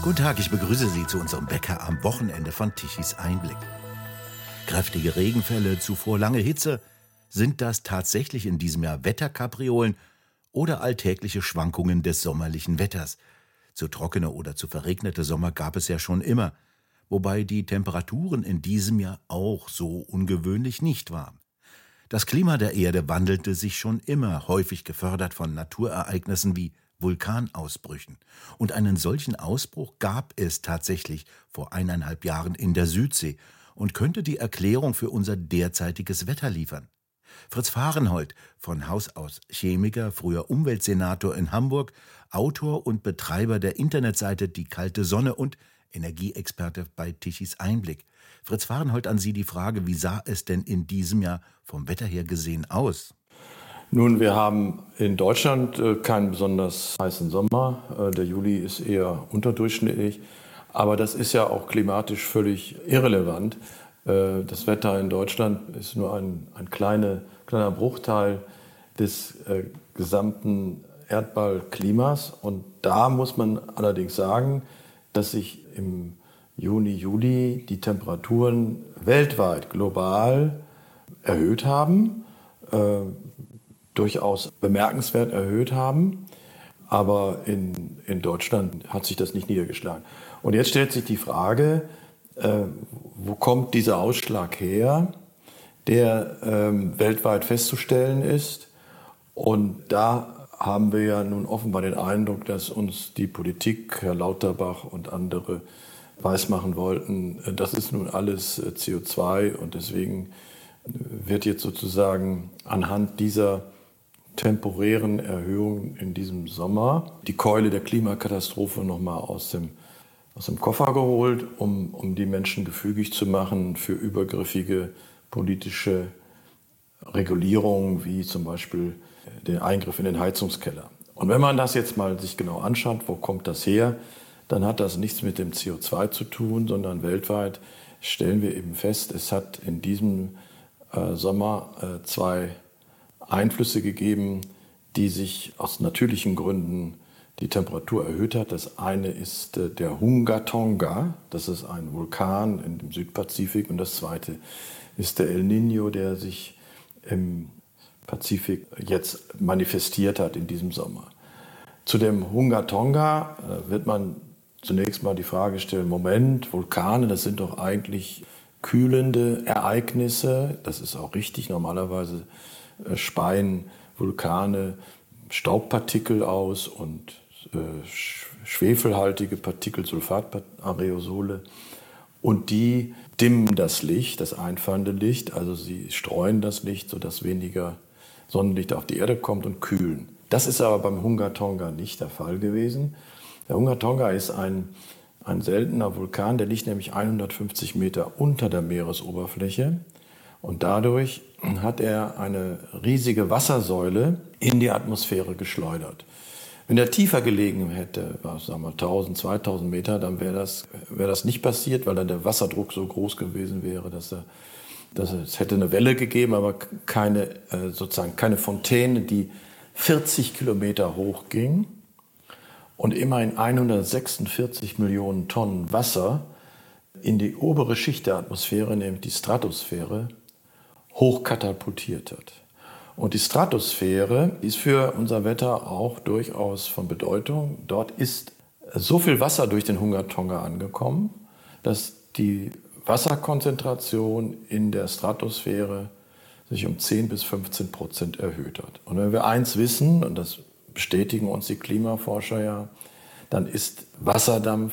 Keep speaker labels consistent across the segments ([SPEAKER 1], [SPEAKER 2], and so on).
[SPEAKER 1] Guten Tag, ich begrüße Sie zu unserem Bäcker am Wochenende von Tichys Einblick. Kräftige Regenfälle, zuvor lange Hitze, sind das tatsächlich in diesem Jahr Wetterkapriolen oder alltägliche Schwankungen des sommerlichen Wetters? Zu trockene oder zu verregnete Sommer gab es ja schon immer, wobei die Temperaturen in diesem Jahr auch so ungewöhnlich nicht waren. Das Klima der Erde wandelte sich schon immer, häufig gefördert von Naturereignissen wie Vulkanausbrüchen. Und einen solchen Ausbruch gab es tatsächlich vor eineinhalb Jahren in der Südsee und könnte die Erklärung für unser derzeitiges Wetter liefern. Fritz Fahrenhold, von Haus aus Chemiker, früher Umweltsenator in Hamburg, Autor und Betreiber der Internetseite Die kalte Sonne und Energieexperte bei Tichys Einblick. Fritz Fahrenhold, an Sie die Frage, wie sah es denn in diesem Jahr vom Wetter her gesehen aus?
[SPEAKER 2] Nun, wir haben in Deutschland äh, keinen besonders heißen Sommer. Äh, der Juli ist eher unterdurchschnittlich. Aber das ist ja auch klimatisch völlig irrelevant. Äh, das Wetter in Deutschland ist nur ein, ein kleine, kleiner Bruchteil des gesamten Erdballklimas. Und da muss man allerdings sagen, dass sich im Juni, Juli die Temperaturen weltweit, global erhöht haben, durchaus bemerkenswert erhöht haben. Aber in, in Deutschland hat sich das nicht niedergeschlagen. Und jetzt stellt sich die Frage, äh, wo kommt dieser Ausschlag her, der ähm, weltweit festzustellen ist. Und da haben wir ja nun offenbar den Eindruck, dass uns die Politik, Herr Lauterbach und andere weismachen wollten, äh, das ist nun alles äh, CO2 und deswegen wird jetzt sozusagen anhand dieser temporären Erhöhung in diesem Sommer die Keule der Klimakatastrophe nochmal aus dem aus dem Koffer geholt, um, um die Menschen gefügig zu machen für übergriffige politische Regulierungen, wie zum Beispiel den Eingriff in den Heizungskeller. Und wenn man das jetzt mal sich genau anschaut, wo kommt das her, dann hat das nichts mit dem CO2 zu tun, sondern weltweit stellen wir eben fest, es hat in diesem äh, Sommer äh, zwei Einflüsse gegeben, die sich aus natürlichen Gründen die Temperatur erhöht hat. Das eine ist äh, der Hunga-Tonga, das ist ein Vulkan in dem Südpazifik. Und das zweite ist der El Niño, der sich im Pazifik jetzt manifestiert hat in diesem Sommer. Zu dem Hunga-Tonga äh, wird man zunächst mal die Frage stellen, Moment, Vulkane, das sind doch eigentlich kühlende Ereignisse. Das ist auch richtig. Normalerweise speien Vulkane Staubpartikel aus und äh, schwefelhaltige Partikel, Sulfatareosole. Und die dimmen das Licht, das einfallende Licht, also sie streuen das Licht, sodass weniger Sonnenlicht auf die Erde kommt und kühlen. Das ist aber beim Hungatonga nicht der Fall gewesen. Der Hungatonga ist ein, ein seltener Vulkan, der liegt nämlich 150 Meter unter der Meeresoberfläche. Und dadurch hat er eine riesige Wassersäule in die Atmosphäre geschleudert. Wenn er tiefer gelegen hätte, sagen wir 1000, 2000 Meter, dann wäre das, wär das nicht passiert, weil dann der Wasserdruck so groß gewesen wäre, dass er, dass es hätte eine Welle gegeben, aber keine, äh, sozusagen keine Fontäne, die 40 Kilometer hoch ging und immerhin 146 Millionen Tonnen Wasser in die obere Schicht der Atmosphäre, nämlich die Stratosphäre, hochkatapultiert hat. Und die Stratosphäre ist für unser Wetter auch durchaus von Bedeutung. Dort ist so viel Wasser durch den Hungertonga angekommen, dass die Wasserkonzentration in der Stratosphäre sich um 10 bis 15 Prozent erhöht hat. Und wenn wir eins wissen, und das bestätigen uns die Klimaforscher ja, dann ist Wasserdampf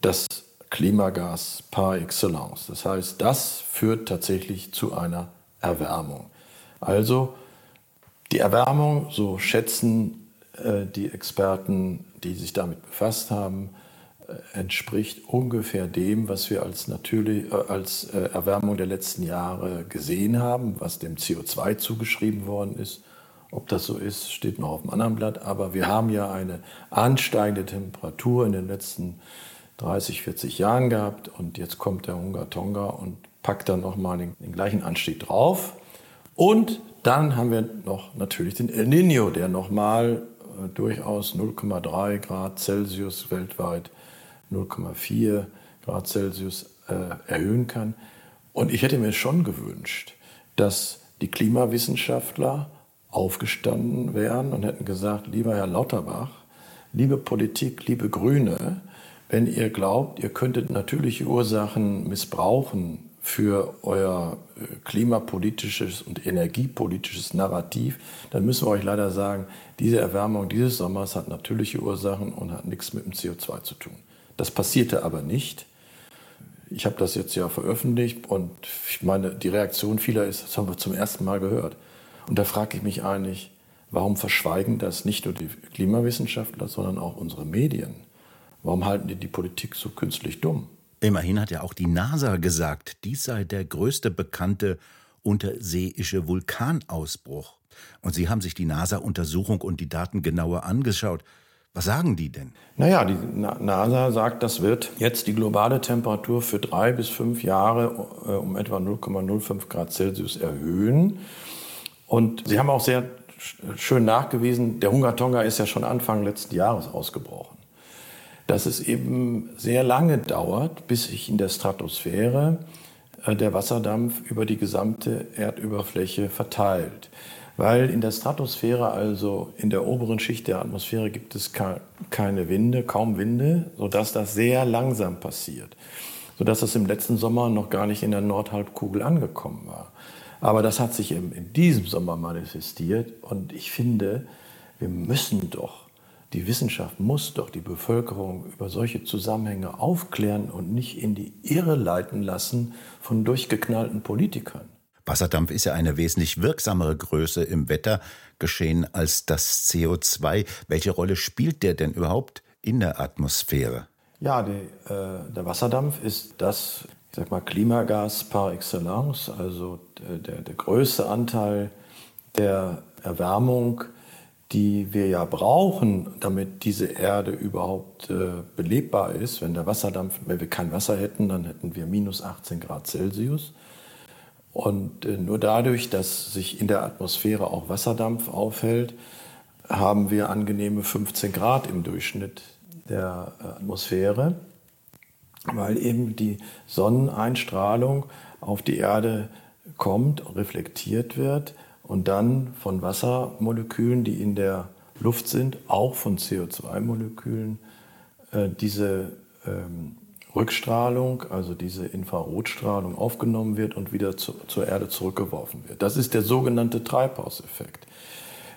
[SPEAKER 2] das Klimagas par excellence. Das heißt, das führt tatsächlich zu einer Erwärmung. Also die Erwärmung, so schätzen äh, die Experten, die sich damit befasst haben, äh, entspricht ungefähr dem, was wir als, natürlich, äh, als Erwärmung der letzten Jahre gesehen haben, was dem CO2 zugeschrieben worden ist. Ob das so ist, steht noch auf dem anderen Blatt. Aber wir haben ja eine ansteigende Temperatur in den letzten 30, 40 Jahren gehabt. Und jetzt kommt der Hunger Tonga und packt dann nochmal den, den gleichen Anstieg drauf. Und dann haben wir noch natürlich den El Niño, der nochmal äh, durchaus 0,3 Grad Celsius weltweit 0,4 Grad Celsius äh, erhöhen kann. Und ich hätte mir schon gewünscht, dass die Klimawissenschaftler aufgestanden wären und hätten gesagt, lieber Herr Lauterbach, liebe Politik, liebe Grüne, wenn ihr glaubt, ihr könntet natürliche Ursachen missbrauchen für euer äh, klimapolitisches und energiepolitisches Narrativ, dann müssen wir euch leider sagen, diese Erwärmung dieses Sommers hat natürliche Ursachen und hat nichts mit dem CO2 zu tun. Das passierte aber nicht. Ich habe das jetzt ja veröffentlicht und ich meine, die Reaktion vieler ist, das haben wir zum ersten Mal gehört. Und da frage ich mich eigentlich, warum verschweigen das nicht nur die Klimawissenschaftler, sondern auch unsere Medien? Warum halten die die Politik so künstlich dumm?
[SPEAKER 1] Immerhin hat ja auch die NASA gesagt, dies sei der größte bekannte unterseeische Vulkanausbruch. Und Sie haben sich die NASA-Untersuchung und die Daten genauer angeschaut. Was sagen die denn?
[SPEAKER 2] Naja, die NASA sagt, das wird jetzt die globale Temperatur für drei bis fünf Jahre äh, um etwa 0,05 Grad Celsius erhöhen. Und sie haben auch sehr schön nachgewiesen, der Hungertonga ist ja schon Anfang letzten Jahres ausgebrochen dass es eben sehr lange dauert, bis sich in der Stratosphäre äh, der Wasserdampf über die gesamte Erdüberfläche verteilt. Weil in der Stratosphäre, also in der oberen Schicht der Atmosphäre, gibt es keine Winde, kaum Winde, sodass das sehr langsam passiert. Sodass das im letzten Sommer noch gar nicht in der Nordhalbkugel angekommen war. Aber das hat sich in diesem Sommer manifestiert und ich finde, wir müssen doch die Wissenschaft muss doch die Bevölkerung über solche Zusammenhänge aufklären und nicht in die Irre leiten lassen von durchgeknallten Politikern.
[SPEAKER 1] Wasserdampf ist ja eine wesentlich wirksamere Größe im Wettergeschehen als das CO2. Welche Rolle spielt der denn überhaupt in der Atmosphäre?
[SPEAKER 2] Ja, die, äh, der Wasserdampf ist das, ich sag mal, Klimagas par excellence, also der, der größte Anteil der Erwärmung die wir ja brauchen, damit diese Erde überhaupt äh, belebbar ist. Wenn der Wasserdampf, wenn wir kein Wasser hätten, dann hätten wir minus 18 Grad Celsius. Und äh, nur dadurch, dass sich in der Atmosphäre auch Wasserdampf aufhält, haben wir angenehme 15 Grad im Durchschnitt der äh, Atmosphäre, weil eben die Sonneneinstrahlung auf die Erde kommt, reflektiert wird und dann von Wassermolekülen, die in der Luft sind, auch von CO2-Molekülen, äh, diese ähm, Rückstrahlung, also diese Infrarotstrahlung aufgenommen wird und wieder zu, zur Erde zurückgeworfen wird. Das ist der sogenannte Treibhauseffekt,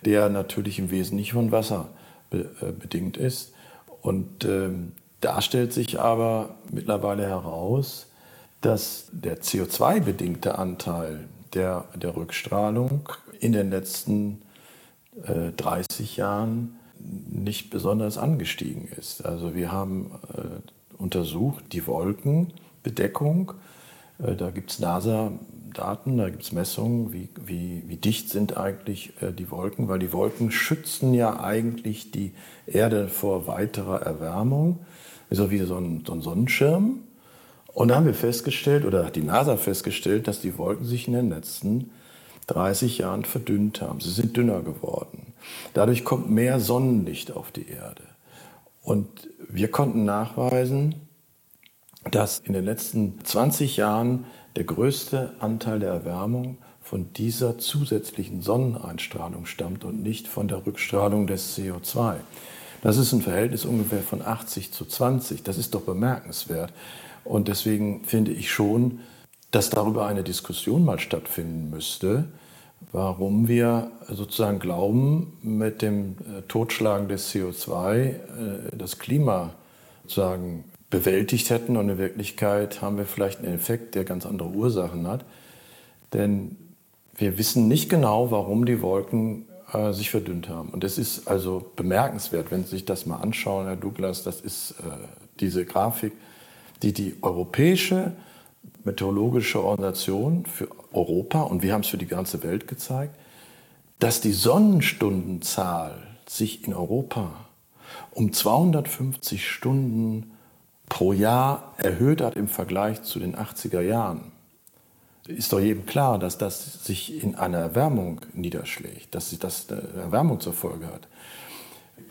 [SPEAKER 2] der natürlich im Wesentlichen von Wasser äh, bedingt ist. Und ähm, da stellt sich aber mittlerweile heraus, dass der CO2-bedingte Anteil der, der Rückstrahlung in den letzten äh, 30 Jahren nicht besonders angestiegen ist. Also wir haben äh, untersucht die Wolkenbedeckung. Äh, da gibt es NASA-Daten, da gibt es Messungen, wie, wie, wie dicht sind eigentlich äh, die Wolken, weil die Wolken schützen ja eigentlich die Erde vor weiterer Erwärmung, so wie so ein, so ein Sonnenschirm. Und da haben wir festgestellt, oder hat die NASA festgestellt, dass die Wolken sich in den letzten 30 Jahren verdünnt haben. Sie sind dünner geworden. Dadurch kommt mehr Sonnenlicht auf die Erde. Und wir konnten nachweisen, dass in den letzten 20 Jahren der größte Anteil der Erwärmung von dieser zusätzlichen Sonneneinstrahlung stammt und nicht von der Rückstrahlung des CO2. Das ist ein Verhältnis ungefähr von 80 zu 20. Das ist doch bemerkenswert. Und deswegen finde ich schon, dass darüber eine Diskussion mal stattfinden müsste, warum wir sozusagen glauben, mit dem äh, Totschlagen des CO2 äh, das Klima sozusagen bewältigt hätten und in Wirklichkeit haben wir vielleicht einen Effekt, der ganz andere Ursachen hat. Denn wir wissen nicht genau, warum die Wolken äh, sich verdünnt haben. Und es ist also bemerkenswert, wenn Sie sich das mal anschauen, Herr Douglas, das ist äh, diese Grafik die die Europäische Meteorologische Organisation für Europa, und wir haben es für die ganze Welt gezeigt, dass die Sonnenstundenzahl sich in Europa um 250 Stunden pro Jahr erhöht hat im Vergleich zu den 80er Jahren. Ist doch jedem klar, dass das sich in einer Erwärmung niederschlägt, dass das eine Erwärmung zur Folge hat.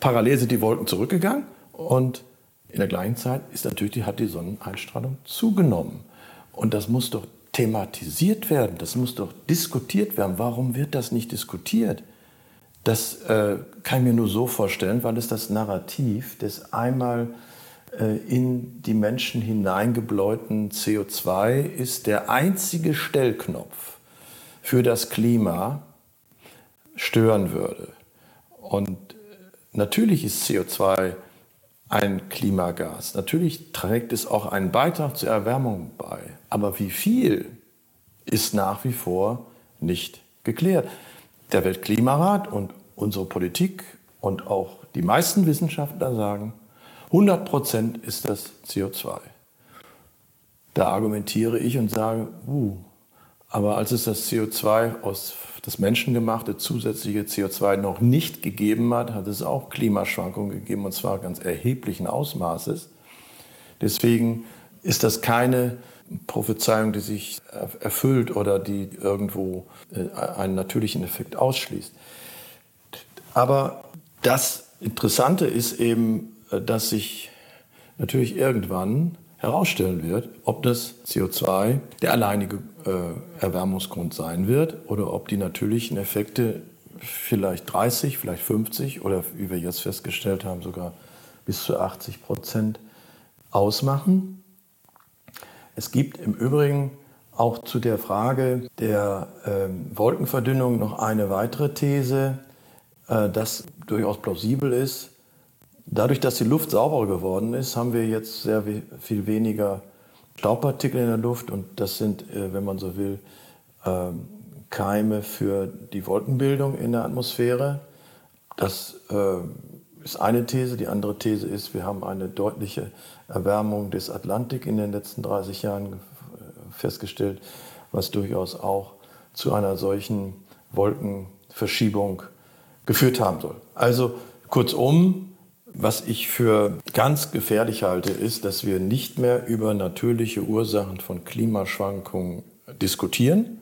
[SPEAKER 2] Parallel sind die Wolken zurückgegangen und In der gleichen Zeit ist natürlich, hat die Sonneneinstrahlung zugenommen. Und das muss doch thematisiert werden, das muss doch diskutiert werden. Warum wird das nicht diskutiert? Das äh, kann ich mir nur so vorstellen, weil es das Narrativ des einmal äh, in die Menschen hineingebläuten CO2 ist der einzige Stellknopf für das Klima stören würde. Und äh, natürlich ist CO2 ein Klimagas. Natürlich trägt es auch einen Beitrag zur Erwärmung bei. Aber wie viel ist nach wie vor nicht geklärt. Der Weltklimarat und unsere Politik und auch die meisten Wissenschaftler sagen, 100 Prozent ist das CO2. Da argumentiere ich und sage, uh, aber als es das CO2 aus das menschengemachte zusätzliche CO2 noch nicht gegeben hat, hat es auch Klimaschwankungen gegeben und zwar ganz erheblichen Ausmaßes. Deswegen ist das keine Prophezeiung, die sich erfüllt oder die irgendwo äh, einen natürlichen Effekt ausschließt. Aber das Interessante ist eben, äh, dass sich natürlich irgendwann herausstellen wird, ob das CO2 der alleinige äh, Erwärmungsgrund sein wird oder ob die natürlichen Effekte vielleicht 30, vielleicht 50 oder wie wir jetzt festgestellt haben, sogar bis zu 80 Prozent ausmachen. Es gibt im Übrigen auch zu der Frage der äh, Wolkenverdünnung noch eine weitere These, äh, das durchaus plausibel ist. Dadurch, dass die Luft sauberer geworden ist, haben wir jetzt sehr viel weniger Staubpartikel in der Luft und das sind, äh, wenn man so will, äh, Keime für die Wolkenbildung in der Atmosphäre. Das äh, ist eine These. Die andere These ist, wir haben eine deutliche Erwärmung des Atlantik in den letzten 30 Jahren festgestellt, was durchaus auch zu einer solchen Wolkenverschiebung geführt haben soll. Also kurzum, was ich für ganz gefährlich halte, ist, dass wir nicht mehr über natürliche Ursachen von Klimaschwankungen diskutieren.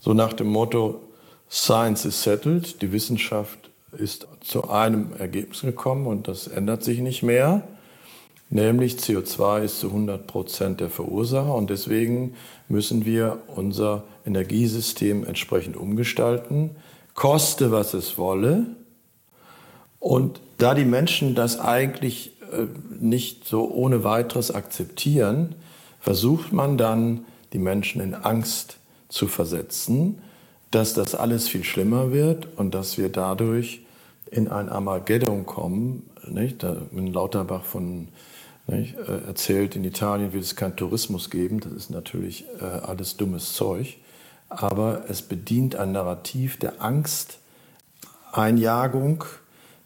[SPEAKER 2] So nach dem Motto, Science is settled, die Wissenschaft ist zu einem Ergebnis gekommen und das ändert sich nicht mehr. Nämlich CO2 ist zu 100 Prozent der Verursacher und deswegen müssen wir unser Energiesystem entsprechend umgestalten, koste was es wolle. Und da die Menschen das eigentlich äh, nicht so ohne weiteres akzeptieren, versucht man dann, die Menschen in Angst zu versetzen, dass das alles viel schlimmer wird und dass wir dadurch in ein Armageddon kommen. Nicht? Da, wenn Lauterbach von nicht, äh, erzählt, in Italien will es keinen Tourismus geben, das ist natürlich äh, alles dummes Zeug, aber es bedient ein Narrativ der Angsteinjagung,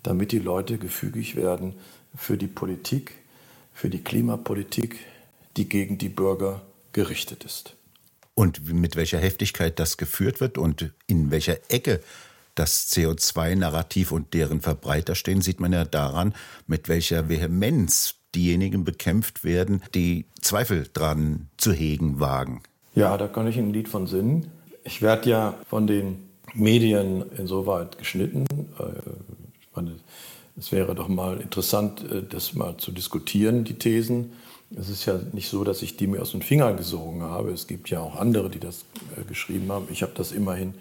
[SPEAKER 2] damit die Leute gefügig werden für die Politik, für die Klimapolitik, die gegen die Bürger gerichtet ist.
[SPEAKER 1] Und mit welcher Heftigkeit das geführt wird und in welcher Ecke das CO2-Narrativ und deren Verbreiter stehen, sieht man ja daran, mit welcher Vehemenz diejenigen bekämpft werden, die Zweifel dran zu hegen wagen.
[SPEAKER 2] Ja, da kann ich ein Lied von singen. Ich werde ja von den Medien insoweit geschnitten. Meine, es wäre doch mal interessant, äh, das mal zu diskutieren, die Thesen. Es ist ja nicht so, dass ich die mir aus den Fingern gesogen habe. Es gibt ja auch andere, die das äh, geschrieben haben. Ich habe das immerhin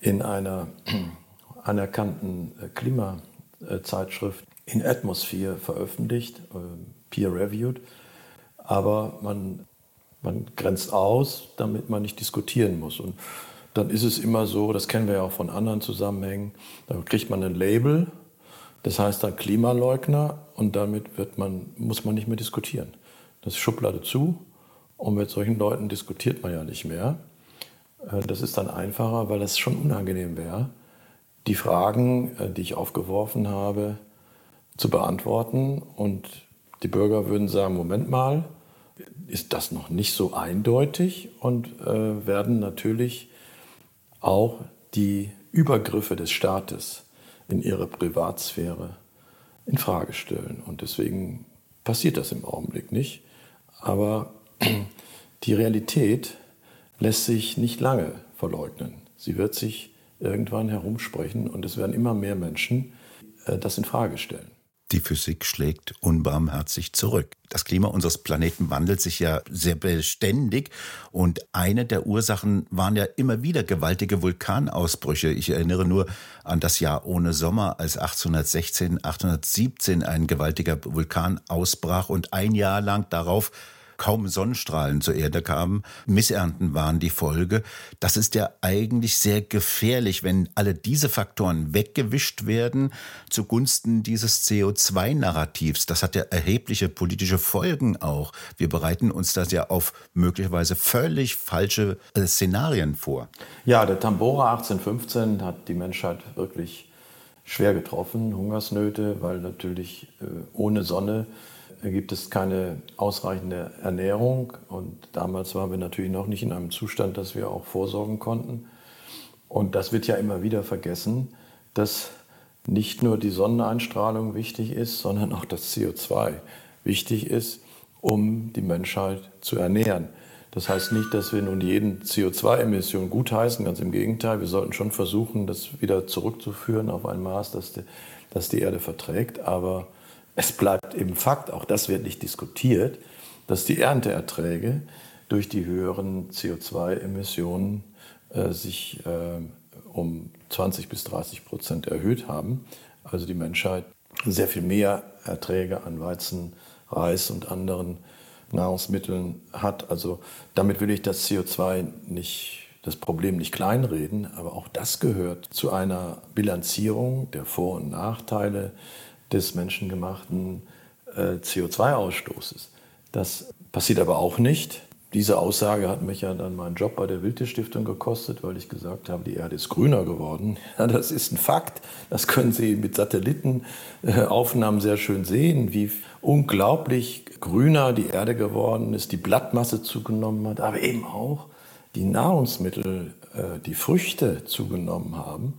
[SPEAKER 2] in einer anerkannten äh, Klimazeitschrift in Atmosphere veröffentlicht, peer-reviewed. Aber man, man grenzt aus, damit man nicht diskutieren muss. Und dann ist es immer so, das kennen wir ja auch von anderen Zusammenhängen, da kriegt man ein Label, das heißt dann Klimaleugner und damit wird man, muss man nicht mehr diskutieren. Das ist Schublade zu und mit solchen Leuten diskutiert man ja nicht mehr. Äh, das ist dann einfacher, weil es schon unangenehm wäre, die Fragen, äh, die ich aufgeworfen habe, zu beantworten. Und die Bürger würden sagen, Moment mal, ist das noch nicht so eindeutig und äh, werden natürlich auch die Übergriffe des Staates in ihre Privatsphäre in Frage stellen. Und deswegen passiert das im Augenblick nicht. Aber die Realität lässt sich nicht lange verleugnen. Sie wird sich irgendwann herumsprechen und es werden immer mehr Menschen äh, das in Frage stellen.
[SPEAKER 1] Die Physik schlägt unbarmherzig zurück. Das Klima unseres Planeten wandelt sich ja sehr beständig und eine der Ursachen waren ja immer wieder gewaltige Vulkanausbrüche. Ich erinnere nur an das Jahr ohne Sommer, als 1816, 1817 ein gewaltiger Vulkan ausbrach und ein Jahr lang darauf kaum Sonnenstrahlen zur Erde kamen. Missernten waren die Folge. Das ist ja eigentlich sehr gefährlich, wenn alle diese Faktoren weggewischt werden zugunsten dieses CO2-Narrativs. Das hat ja erhebliche politische Folgen auch. Wir bereiten uns das ja auf möglicherweise völlig falsche äh, Szenarien vor.
[SPEAKER 2] Ja, der Tambora 1815 hat die Menschheit wirklich schwer getroffen, Hungersnöte, weil natürlich äh, ohne Sonne gibt es keine ausreichende Ernährung. Und damals waren wir natürlich noch nicht in einem Zustand, dass wir auch vorsorgen konnten. Und das wird ja immer wieder vergessen, dass nicht nur die Sonneneinstrahlung wichtig ist, sondern auch das CO2 wichtig ist, um die Menschheit zu ernähren. Das heißt nicht, dass wir nun jeden CO2-Emission gutheißen, ganz im Gegenteil. Wir sollten schon versuchen, das wieder zurückzuführen auf ein Maß, das die, das die Erde verträgt. Aber es bleibt eben Fakt, auch das wird nicht diskutiert, dass die Ernteerträge durch die höheren CO2-Emissionen äh, sich äh, um 20 bis 30 Prozent erhöht haben. Also die Menschheit sehr viel mehr Erträge an Weizen, Reis und anderen Nahrungsmitteln hat. Also damit will ich das CO2 nicht, das Problem nicht kleinreden, aber auch das gehört zu einer Bilanzierung der Vor- und Nachteile des menschengemachten äh, CO2-Ausstoßes. Das passiert aber auch nicht. Diese Aussage hat mich ja dann meinen Job bei der Wildtierstiftung gekostet, weil ich gesagt habe, die Erde ist grüner geworden. Ja, das ist ein Fakt. Das können Sie mit Satellitenaufnahmen sehr schön sehen, wie unglaublich grüner die Erde geworden ist, die Blattmasse zugenommen hat, aber eben auch die Nahrungsmittel, äh, die Früchte zugenommen haben,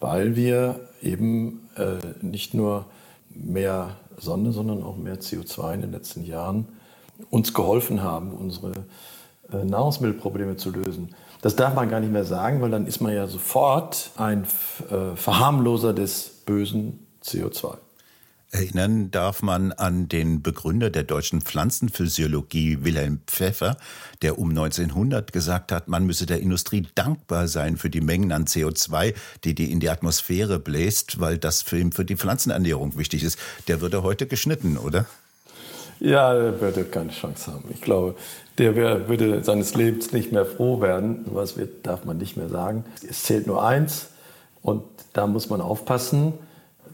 [SPEAKER 2] weil wir eben äh, nicht nur mehr Sonne, sondern auch mehr CO2 in den letzten Jahren uns geholfen haben, unsere äh, Nahrungsmittelprobleme zu lösen. Das darf man gar nicht mehr sagen, weil dann ist man ja sofort ein äh, Verharmloser des bösen CO2.
[SPEAKER 1] Erinnern darf man an den Begründer der deutschen Pflanzenphysiologie, Wilhelm Pfeffer, der um 1900 gesagt hat, man müsse der Industrie dankbar sein für die Mengen an CO2, die die in die Atmosphäre bläst, weil das für ihn für die Pflanzenernährung wichtig ist. Der würde heute geschnitten, oder?
[SPEAKER 2] Ja, er würde keine Chance haben. Ich glaube, der würde seines Lebens nicht mehr froh werden. Was wird, darf man nicht mehr sagen. Es zählt nur eins und da muss man aufpassen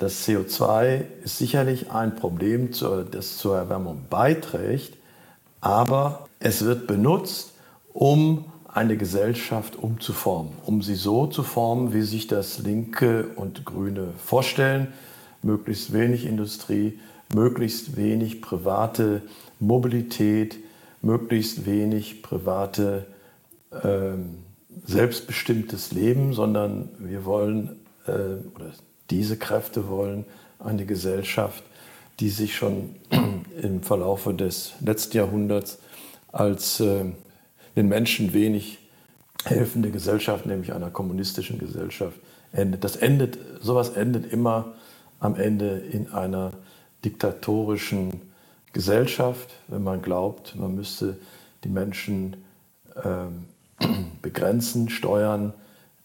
[SPEAKER 2] das CO2 ist sicherlich ein Problem, das zur Erwärmung beiträgt, aber es wird benutzt, um eine Gesellschaft umzuformen, um sie so zu formen, wie sich das Linke und Grüne vorstellen. Möglichst wenig Industrie, möglichst wenig private Mobilität, möglichst wenig private ähm, selbstbestimmtes Leben, sondern wir wollen, äh, oder diese Kräfte wollen eine Gesellschaft, die sich schon im Verlaufe des letzten Jahrhunderts als äh, den Menschen wenig helfende Gesellschaft, nämlich einer kommunistischen Gesellschaft, endet. Das endet, sowas endet immer am Ende in einer diktatorischen Gesellschaft, wenn man glaubt, man müsste die Menschen äh, begrenzen, steuern,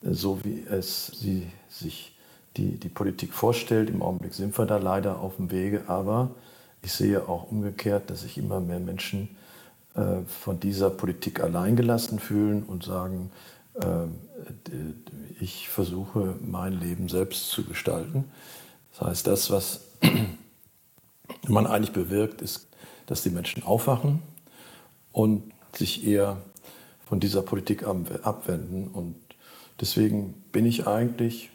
[SPEAKER 2] so wie es sie sich die die Politik vorstellt. Im Augenblick sind wir da leider auf dem Wege, aber ich sehe auch umgekehrt, dass sich immer mehr Menschen äh, von dieser Politik alleingelassen fühlen und sagen, äh, ich versuche mein Leben selbst zu gestalten. Das heißt, das, was man eigentlich bewirkt, ist, dass die Menschen aufwachen und sich eher von dieser Politik abwenden. Und deswegen bin ich eigentlich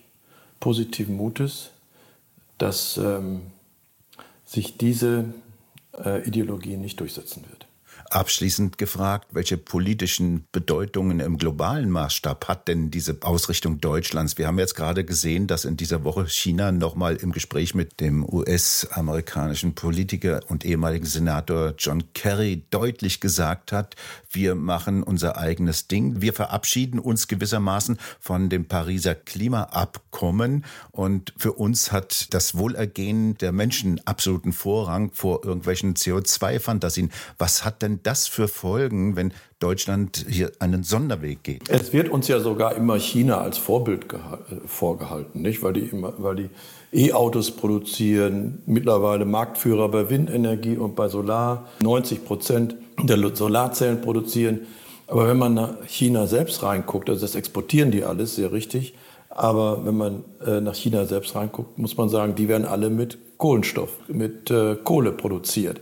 [SPEAKER 2] positiven Mutes, dass ähm, sich diese äh, Ideologie nicht durchsetzen wird.
[SPEAKER 1] Abschließend gefragt, welche politischen Bedeutungen im globalen Maßstab hat denn diese Ausrichtung Deutschlands? Wir haben jetzt gerade gesehen, dass in dieser Woche China nochmal im Gespräch mit dem US-amerikanischen Politiker und ehemaligen Senator John Kerry deutlich gesagt hat, wir machen unser eigenes Ding. Wir verabschieden uns gewissermaßen von dem Pariser Klimaabkommen und für uns hat das Wohlergehen der Menschen absoluten Vorrang vor irgendwelchen CO2-Fantasien. Was hat denn das für Folgen, wenn Deutschland hier einen Sonderweg geht?
[SPEAKER 2] Es wird uns ja sogar immer China als Vorbild vorgehalten, nicht? Weil die immer, weil die E-Autos produzieren, mittlerweile Marktführer bei Windenergie und bei Solar, 90 Prozent der Solarzellen produzieren. Aber wenn man nach China selbst reinguckt, also das exportieren die alles, sehr richtig. Aber wenn man äh, nach China selbst reinguckt, muss man sagen, die werden alle mit Kohlenstoff, mit äh, Kohle produziert.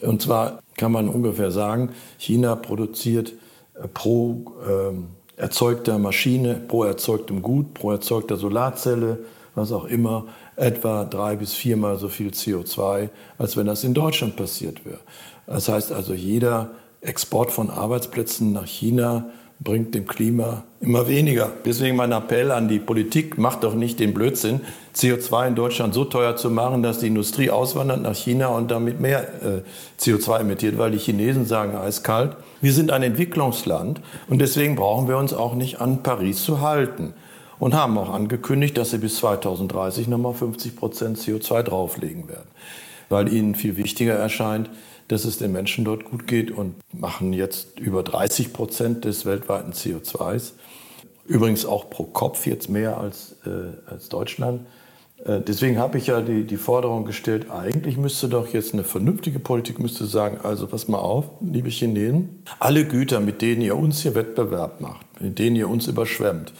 [SPEAKER 2] Und zwar kann man ungefähr sagen, China produziert äh, pro ähm, erzeugter Maschine, pro erzeugtem Gut, pro erzeugter Solarzelle, was auch immer, etwa drei bis viermal so viel CO2, als wenn das in Deutschland passiert wäre. Das heißt also, jeder Export von Arbeitsplätzen nach China bringt dem Klima immer weniger. Deswegen mein Appell an die Politik, macht doch nicht den Blödsinn, CO2 in Deutschland so teuer zu machen, dass die Industrie auswandert nach China und damit mehr äh, CO2 emittiert, weil die Chinesen sagen eiskalt, wir sind ein Entwicklungsland und deswegen brauchen wir uns auch nicht an Paris zu halten. Und haben auch angekündigt, dass sie bis 2030 nochmal 50 Prozent CO2 drauflegen werden. Weil ihnen viel wichtiger erscheint, dass es den Menschen dort gut geht und machen jetzt über 30 Prozent des weltweiten CO2s. Übrigens auch pro Kopf jetzt mehr als, äh, als Deutschland. Äh, deswegen habe ich ja die, die Forderung gestellt, eigentlich müsste doch jetzt eine vernünftige Politik müsste sagen, also pass mal auf, liebe Chinesen, alle Güter, mit denen ihr uns hier Wettbewerb macht, mit denen ihr uns überschwemmt,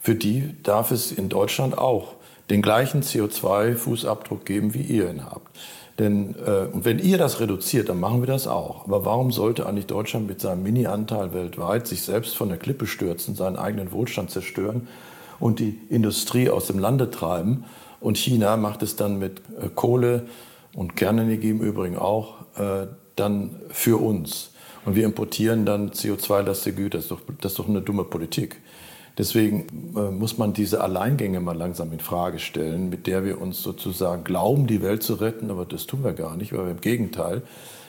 [SPEAKER 2] für die darf es in Deutschland auch den gleichen CO2-Fußabdruck geben, wie ihr ihn habt. Denn äh, wenn ihr das reduziert, dann machen wir das auch. Aber warum sollte eigentlich Deutschland mit seinem Mini-Anteil weltweit sich selbst von der Klippe stürzen, seinen eigenen Wohlstand zerstören und die Industrie aus dem Lande treiben? Und China macht es dann mit äh, Kohle und Kernenergie im Übrigen auch äh, dann für uns. Und wir importieren dann CO2-lastige Güter. Das ist, doch, das ist doch eine dumme Politik. Deswegen äh, muss man diese Alleingänge mal langsam in Frage stellen, mit der wir uns sozusagen glauben, die Welt zu retten, aber das tun wir gar nicht, weil im Gegenteil,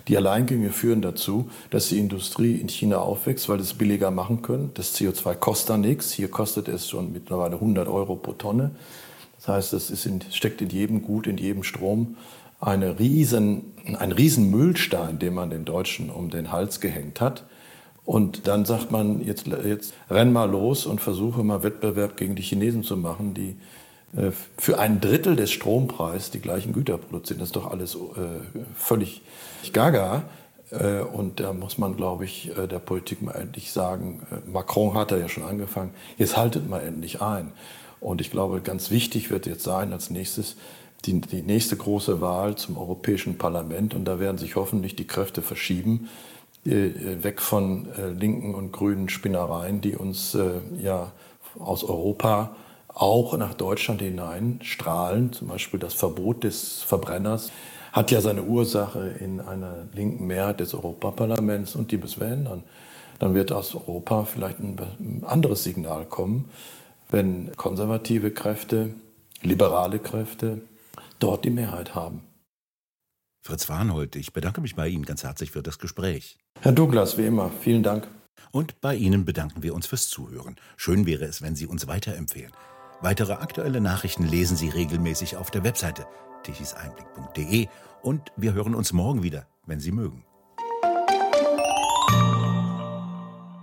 [SPEAKER 2] die Alleingänge führen dazu, dass die Industrie in China aufwächst, weil es billiger machen können. Das CO2 kostet da nichts. Hier kostet es schon mittlerweile 100 Euro pro Tonne. Das heißt, es in, steckt in jedem Gut, in jedem Strom eine riesen, ein riesen Müllstein, den man den Deutschen um den Hals gehängt hat. Und dann sagt man, jetzt, jetzt renn mal los und versuche mal Wettbewerb gegen die Chinesen zu machen, die äh, für ein Drittel des Strompreises die gleichen Güter produzieren. Das ist doch alles äh, völlig gaga. Äh, und da muss man, glaube ich, der Politik mal endlich sagen, Macron hat da ja schon angefangen, jetzt haltet mal endlich ein. Und ich glaube, ganz wichtig wird jetzt sein als nächstes die, die nächste große Wahl zum Europäischen Parlament. Und da werden sich hoffentlich die Kräfte verschieben äh, weg von äh, linken und grünen Spinnereien, die uns äh, ja aus Europa auch nach Deutschland hinein strahlen. Zum Beispiel das Verbot des Verbrenners hat ja seine Ursache in einer linken Mehrheit des Europaparlaments und die müssen wir ändern. Dann wird aus Europa vielleicht ein anderes Signal kommen, wenn konservative Kräfte, liberale Kräfte dort die Mehrheit haben.
[SPEAKER 1] Fritz Warnhold, ich bedanke mich bei Ihnen ganz herzlich für das Gespräch.
[SPEAKER 2] Herr Douglas, wie immer, vielen Dank.
[SPEAKER 1] Und bei Ihnen bedanken wir uns fürs Zuhören. Schön wäre es, wenn Sie uns weiterempfehlen. Weitere aktuelle Nachrichten lesen Sie regelmäßig auf der Webseite tichiseinblick.de und wir hören uns morgen wieder, wenn Sie mögen.